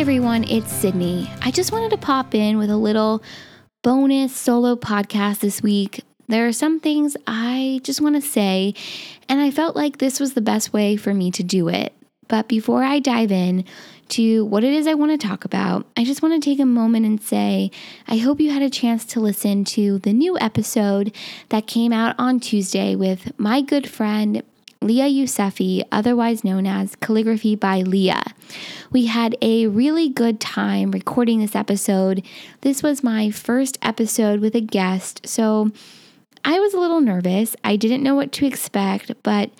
Everyone, it's Sydney. I just wanted to pop in with a little bonus solo podcast this week. There are some things I just want to say, and I felt like this was the best way for me to do it. But before I dive in to what it is I want to talk about, I just want to take a moment and say I hope you had a chance to listen to the new episode that came out on Tuesday with my good friend Leah Yusefi, otherwise known as Calligraphy by Leah. We had a really good time recording this episode. This was my first episode with a guest, so I was a little nervous. I didn't know what to expect, but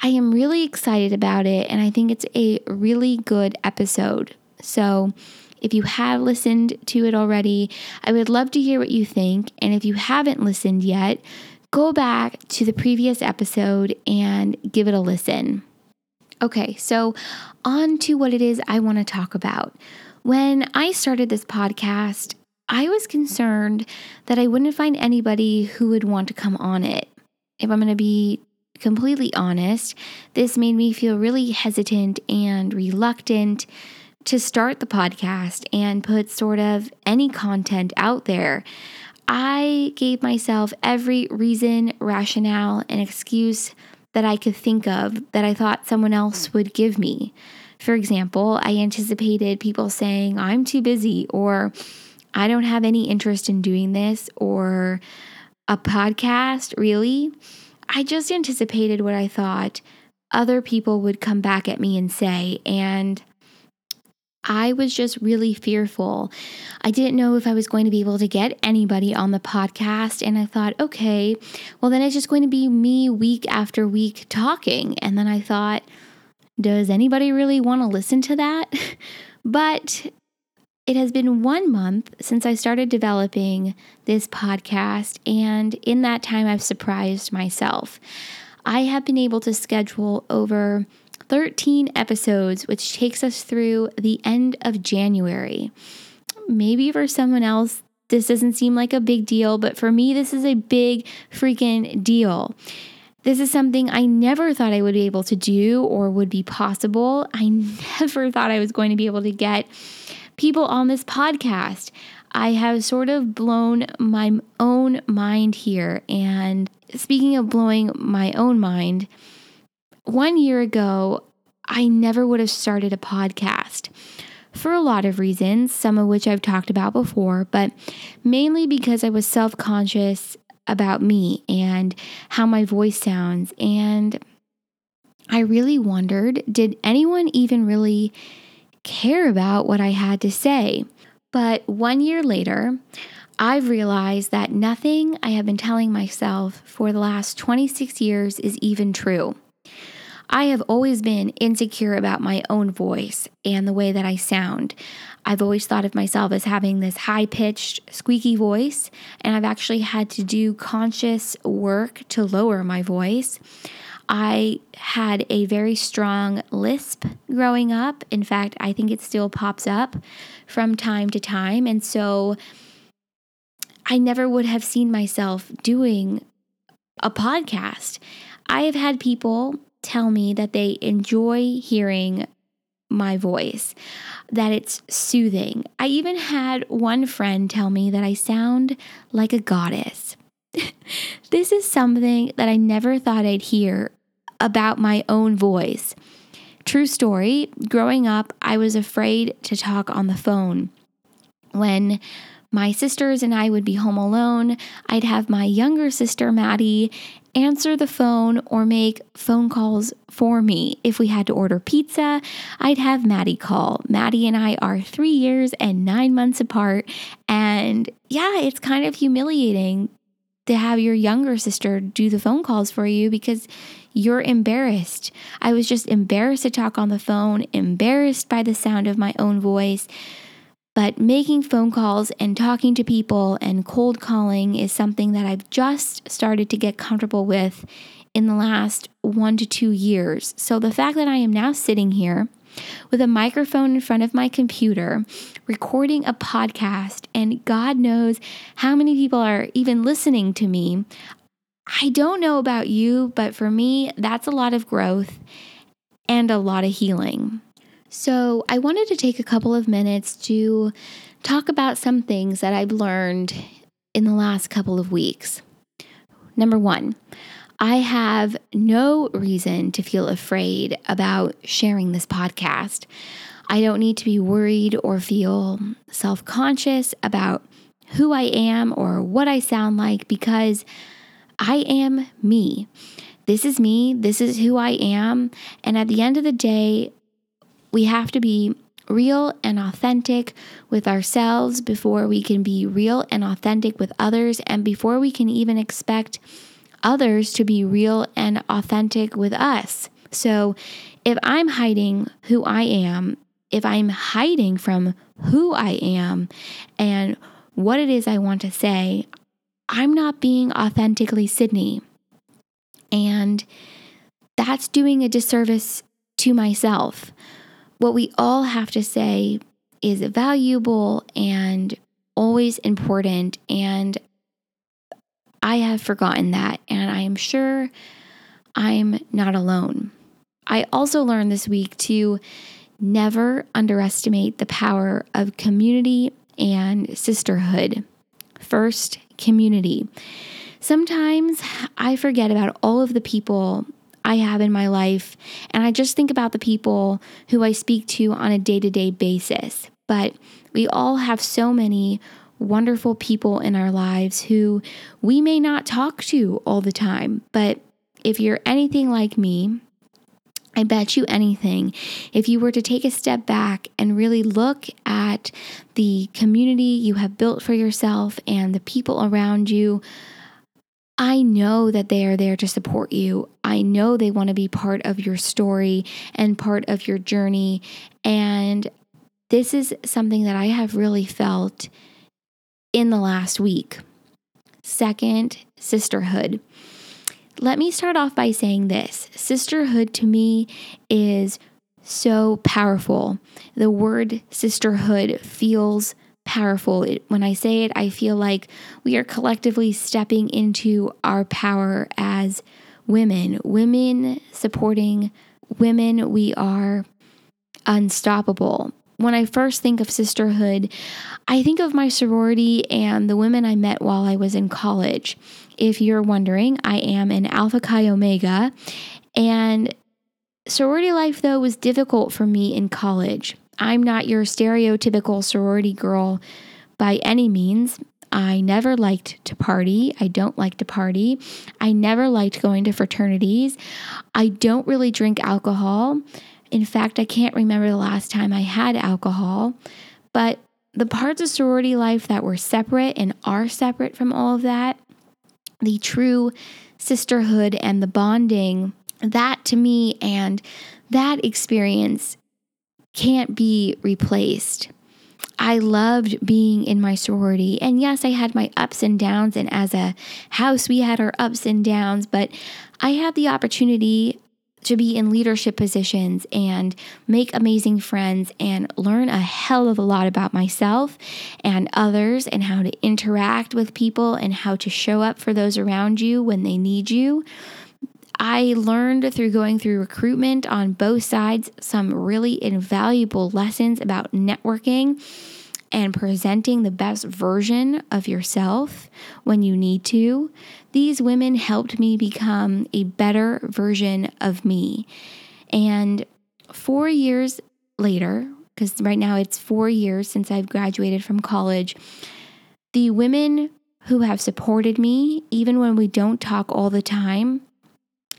I am really excited about it, and I think it's a really good episode. So, if you have listened to it already, I would love to hear what you think. And if you haven't listened yet, go back to the previous episode and give it a listen. Okay, so on to what it is I want to talk about. When I started this podcast, I was concerned that I wouldn't find anybody who would want to come on it. If I'm going to be completely honest, this made me feel really hesitant and reluctant to start the podcast and put sort of any content out there. I gave myself every reason, rationale, and excuse that I could think of that I thought someone else would give me. For example, I anticipated people saying, I'm too busy, or I don't have any interest in doing this, or a podcast, really? I just anticipated what I thought other people would come back at me and say, and I was just really fearful. I didn't know if I was going to be able to get anybody on the podcast. And I thought, okay, well, then it's just going to be me week after week talking. And then I thought, does anybody really want to listen to that? but it has been one month since I started developing this podcast. And in that time, I've surprised myself. I have been able to schedule over 13 episodes, which takes us through the end of January. Maybe for someone else, this doesn't seem like a big deal, but for me, this is a big freaking deal. This is something I never thought I would be able to do or would be possible. I never thought I was going to be able to get people on this podcast. I have sort of blown my own mind here. And speaking of blowing my own mind, one year ago, I never would have started a podcast for a lot of reasons, some of which I've talked about before, but mainly because I was self conscious about me and how my voice sounds. And I really wondered did anyone even really care about what I had to say? But one year later, I've realized that nothing I have been telling myself for the last 26 years is even true. I have always been insecure about my own voice and the way that I sound. I've always thought of myself as having this high pitched, squeaky voice, and I've actually had to do conscious work to lower my voice. I had a very strong lisp growing up. In fact, I think it still pops up from time to time. And so I never would have seen myself doing a podcast. I have had people tell me that they enjoy hearing my voice, that it's soothing. I even had one friend tell me that I sound like a goddess. this is something that I never thought I'd hear about my own voice. True story, growing up, I was afraid to talk on the phone. When my sisters and I would be home alone. I'd have my younger sister, Maddie, answer the phone or make phone calls for me. If we had to order pizza, I'd have Maddie call. Maddie and I are three years and nine months apart. And yeah, it's kind of humiliating to have your younger sister do the phone calls for you because you're embarrassed. I was just embarrassed to talk on the phone, embarrassed by the sound of my own voice. But making phone calls and talking to people and cold calling is something that I've just started to get comfortable with in the last one to two years. So the fact that I am now sitting here with a microphone in front of my computer, recording a podcast, and God knows how many people are even listening to me. I don't know about you, but for me, that's a lot of growth and a lot of healing. So, I wanted to take a couple of minutes to talk about some things that I've learned in the last couple of weeks. Number one, I have no reason to feel afraid about sharing this podcast. I don't need to be worried or feel self conscious about who I am or what I sound like because I am me. This is me. This is who I am. And at the end of the day, we have to be real and authentic with ourselves before we can be real and authentic with others, and before we can even expect others to be real and authentic with us. So, if I'm hiding who I am, if I'm hiding from who I am and what it is I want to say, I'm not being authentically Sydney. And that's doing a disservice to myself. What we all have to say is valuable and always important. And I have forgotten that, and I am sure I'm not alone. I also learned this week to never underestimate the power of community and sisterhood. First, community. Sometimes I forget about all of the people I have in my life, and I just think about the people who I speak to on a day to day basis. But we all have so many wonderful people in our lives who we may not talk to all the time. But if you're anything like me, I bet you anything, if you were to take a step back and really look at the community you have built for yourself and the people around you, I know that they are there to support you. I know they want to be part of your story and part of your journey. And this is something that I have really felt in the last week. Second, sisterhood. Let me start off by saying this sisterhood to me is so powerful. The word sisterhood feels powerful. It, when I say it, I feel like we are collectively stepping into our power as women, women supporting women. We are unstoppable when I first think of sisterhood, I think of my sorority and the women I met while I was in college. If you're wondering, I am an Alpha Chi Omega, and sorority life, though, was difficult for me in college. I'm not your stereotypical sorority girl by any means. I never liked to party. I don't like to party. I never liked going to fraternities. I don't really drink alcohol. In fact, I can't remember the last time I had alcohol, but the parts of sorority life that were separate and are separate from all of that, the true sisterhood and the bonding, that to me and that experience can't be replaced. I loved being in my sorority. And yes, I had my ups and downs. And as a house, we had our ups and downs. But I had the opportunity to be in leadership positions and make amazing friends and learn a hell of a lot about myself and others and how to interact with people and how to show up for those around you when they need you. I learned through going through recruitment on both sides some really invaluable lessons about networking and presenting the best version of yourself when you need to. These women helped me become a better version of me. And four years later, because right now it's four years since I've graduated from college, the women who have supported me, even when we don't talk all the time,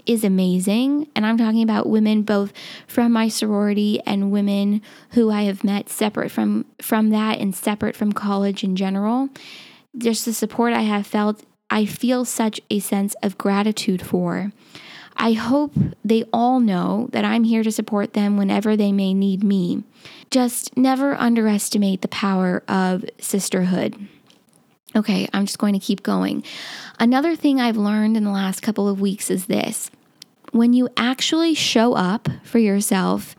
is amazing. And I'm talking about women both from my sorority and women who I have met separate from from that and separate from college in general. Just the support I have felt, I feel such a sense of gratitude for. I hope they all know that I'm here to support them whenever they may need me. Just never underestimate the power of sisterhood. Okay, I'm just going to keep going. Another thing I've learned in the last couple of weeks is this when you actually show up for yourself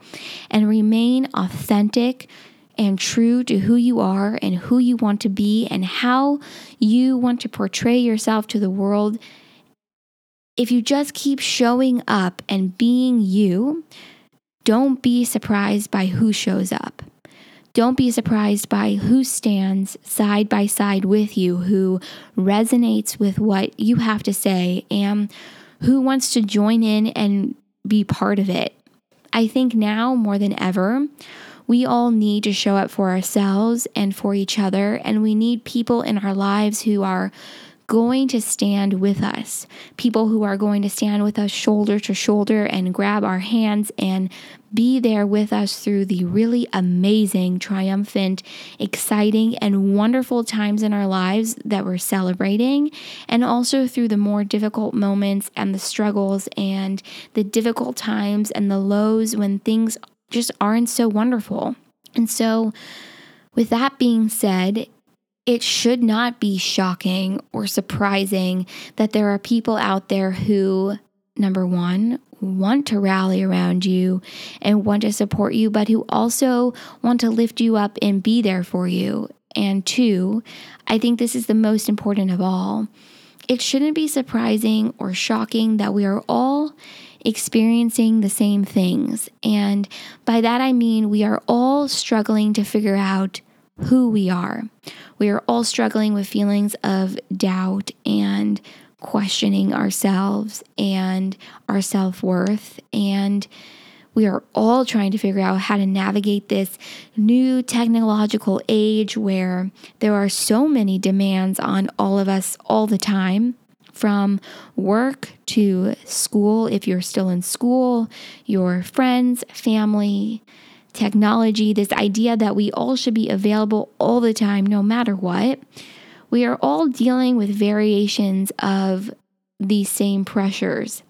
and remain authentic and true to who you are and who you want to be and how you want to portray yourself to the world, if you just keep showing up and being you, don't be surprised by who shows up. Don't be surprised by who stands side by side with you, who resonates with what you have to say, and who wants to join in and be part of it. I think now more than ever, we all need to show up for ourselves and for each other, and we need people in our lives who are going to stand with us, people who are going to stand with us shoulder to shoulder and grab our hands and be there with us through the really amazing, triumphant, exciting, and wonderful times in our lives that we're celebrating, and also through the more difficult moments and the struggles and the difficult times and the lows when things just aren't so wonderful. And so, with that being said, it should not be shocking or surprising that there are people out there who, number one, want to rally around you and want to support you, but who also want to lift you up and be there for you. And two, I think this is the most important of all. It shouldn't be surprising or shocking that we are all experiencing the same things. And by that I mean we are all struggling to figure out who we are. We are all struggling with feelings of doubt and questioning ourselves and our self worth. And we are all trying to figure out how to navigate this new technological age where there are so many demands on all of us all the time from work to school, if you're still in school, your friends, family, technology, this idea that we all should be available all the time, no matter what, we are all dealing with variations of these same pressures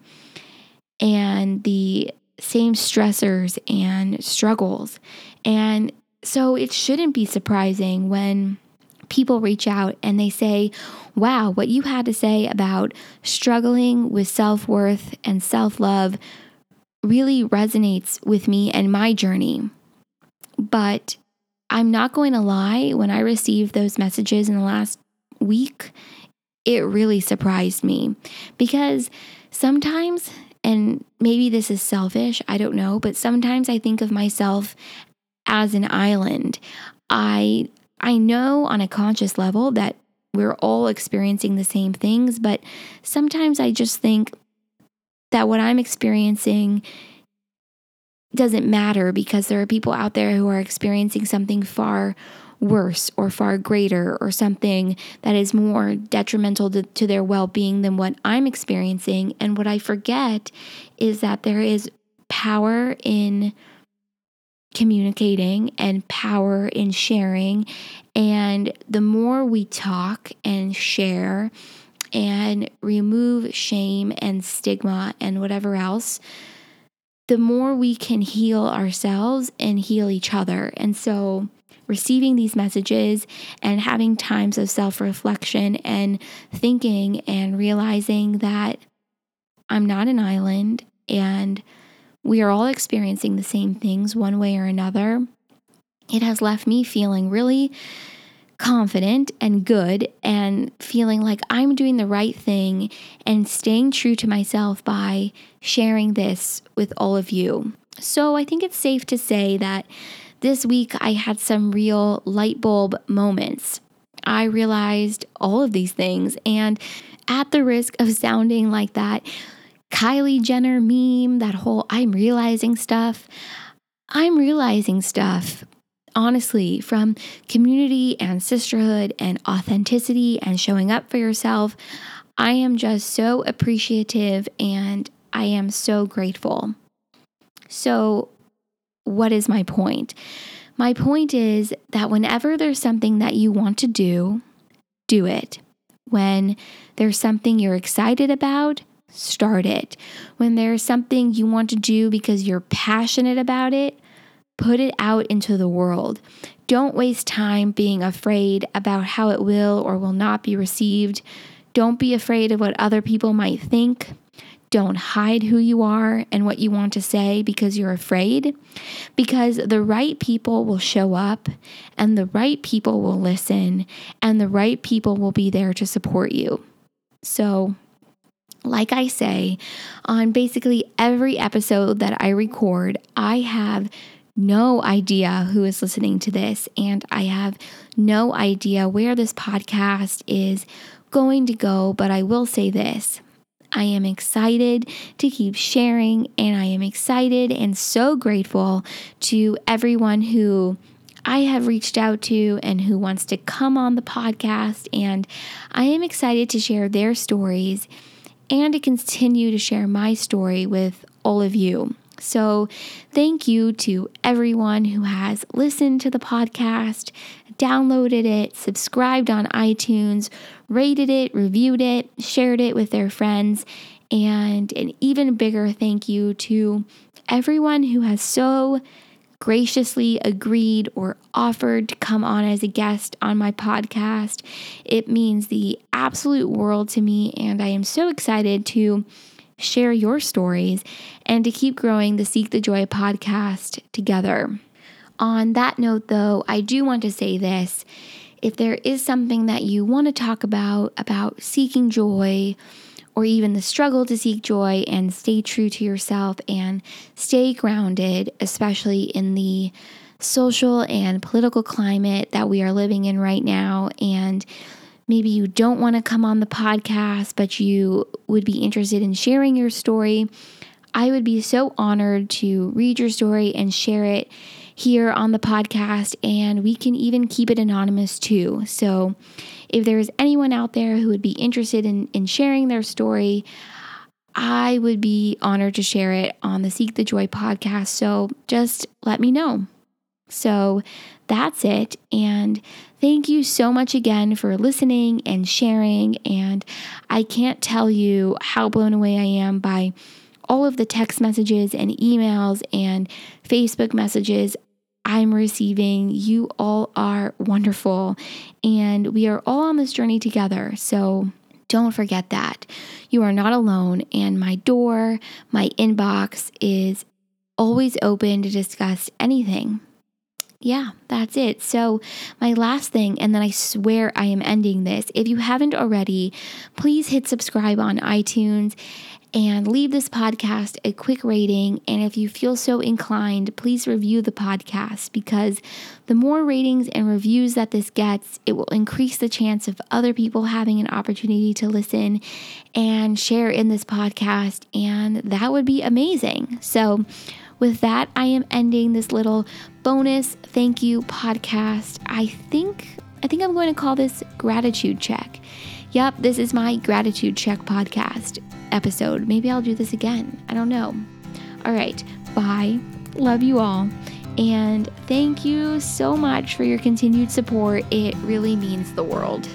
and the same stressors and struggles. And so it shouldn't be surprising when people reach out and they say, Wow, what you had to say about struggling with self worth and self love really resonates with me and my journey. But I'm not going to lie, when I received those messages in the last week, it really surprised me because sometimes, and maybe this is selfish, I don't know, but sometimes I think of myself as an island. I I know on a conscious level that we're all experiencing the same things, but sometimes I just think that what I'm experiencing doesn't matter because there are people out there who are experiencing something far worse or far greater or something that is more detrimental to, to their well being than what I'm experiencing. And what I forget is that there is power in communicating and power in sharing. And the more we talk and share and remove shame and stigma and whatever else, the more we can heal ourselves and heal each other. And so, receiving these messages and having times of self reflection and thinking and realizing that I'm not an island and we are all experiencing the same things one way or another. It has left me feeling really confident and good and feeling like I'm doing the right thing and staying true to myself by sharing this with all of you. So I think it's safe to say that this week I had some real light bulb moments. I realized all of these things, and at the risk of sounding like that Kylie Jenner meme, that whole I'm realizing stuff, I'm realizing stuff honestly, from community and sisterhood and authenticity and showing up for yourself, I am just so appreciative and I am so grateful. So, what is my point? My point is that whenever there's something that you want to do, do it. When there's something you're excited about, start it. When there's something you want to do because you're passionate about it, Put it out into the world. Don't waste time being afraid about how it will or will not be received. Don't be afraid of what other people might think. Don't hide who you are and what you want to say because you're afraid. Because the right people will show up and the right people will listen and the right people will be there to support you. So like I say, on basically every episode that I record, I have no idea who is listening to this, and I have no idea where this podcast is going to go. But I will say this I am excited to keep sharing, and I am excited and so grateful to everyone who I have reached out to and who wants to come on the podcast. And I am excited to share their stories and to continue to share my story with all of you. So, thank you to everyone who has listened to the podcast, downloaded it, subscribed on iTunes, rated it, reviewed it, shared it with their friends, and an even bigger thank you to everyone who has so graciously agreed or offered to come on as a guest on my podcast. It means the absolute world to me, and I am so excited to share your stories and to keep growing the Seek the Joy podcast together. On that note, though, I do want to say this. If there is something that you want to talk about, about seeking joy, or even the struggle to seek joy and stay true to yourself and stay grounded, especially in the social and political climate that we are living in right now. And maybe you don't want to come on the podcast, but you would be interested in sharing your story. I would be so honored to read your story and share it here on the podcast, and we can even keep it anonymous too. So, if there is anyone out there who would be interested in, in sharing their story, I would be honored to share it on the Seek the Joy podcast. So, just let me know. So, that's it. And thank you so much again for listening and sharing. And I can't tell you how blown away I am by all of the text messages and emails and Facebook messages I'm receiving. You all are wonderful, and we are all on this journey together. So don't forget that. You are not alone, and my door, my inbox is always open to discuss anything. Yeah, that's it. So, my last thing, and then I swear I am ending this. If you haven't already, please hit subscribe on iTunes and leave this podcast a quick rating. And if you feel so inclined, please review the podcast because the more ratings and reviews that this gets, it will increase the chance of other people having an opportunity to listen and share in this podcast. And that would be amazing. So, with that, I am ending this little bonus thank you podcast. I think I think I'm going to call this gratitude check. Yep, this is my gratitude check podcast episode. Maybe I'll do this again. I don't know. All right. Bye. Love you all. And thank you so much for your continued support. It really means the world.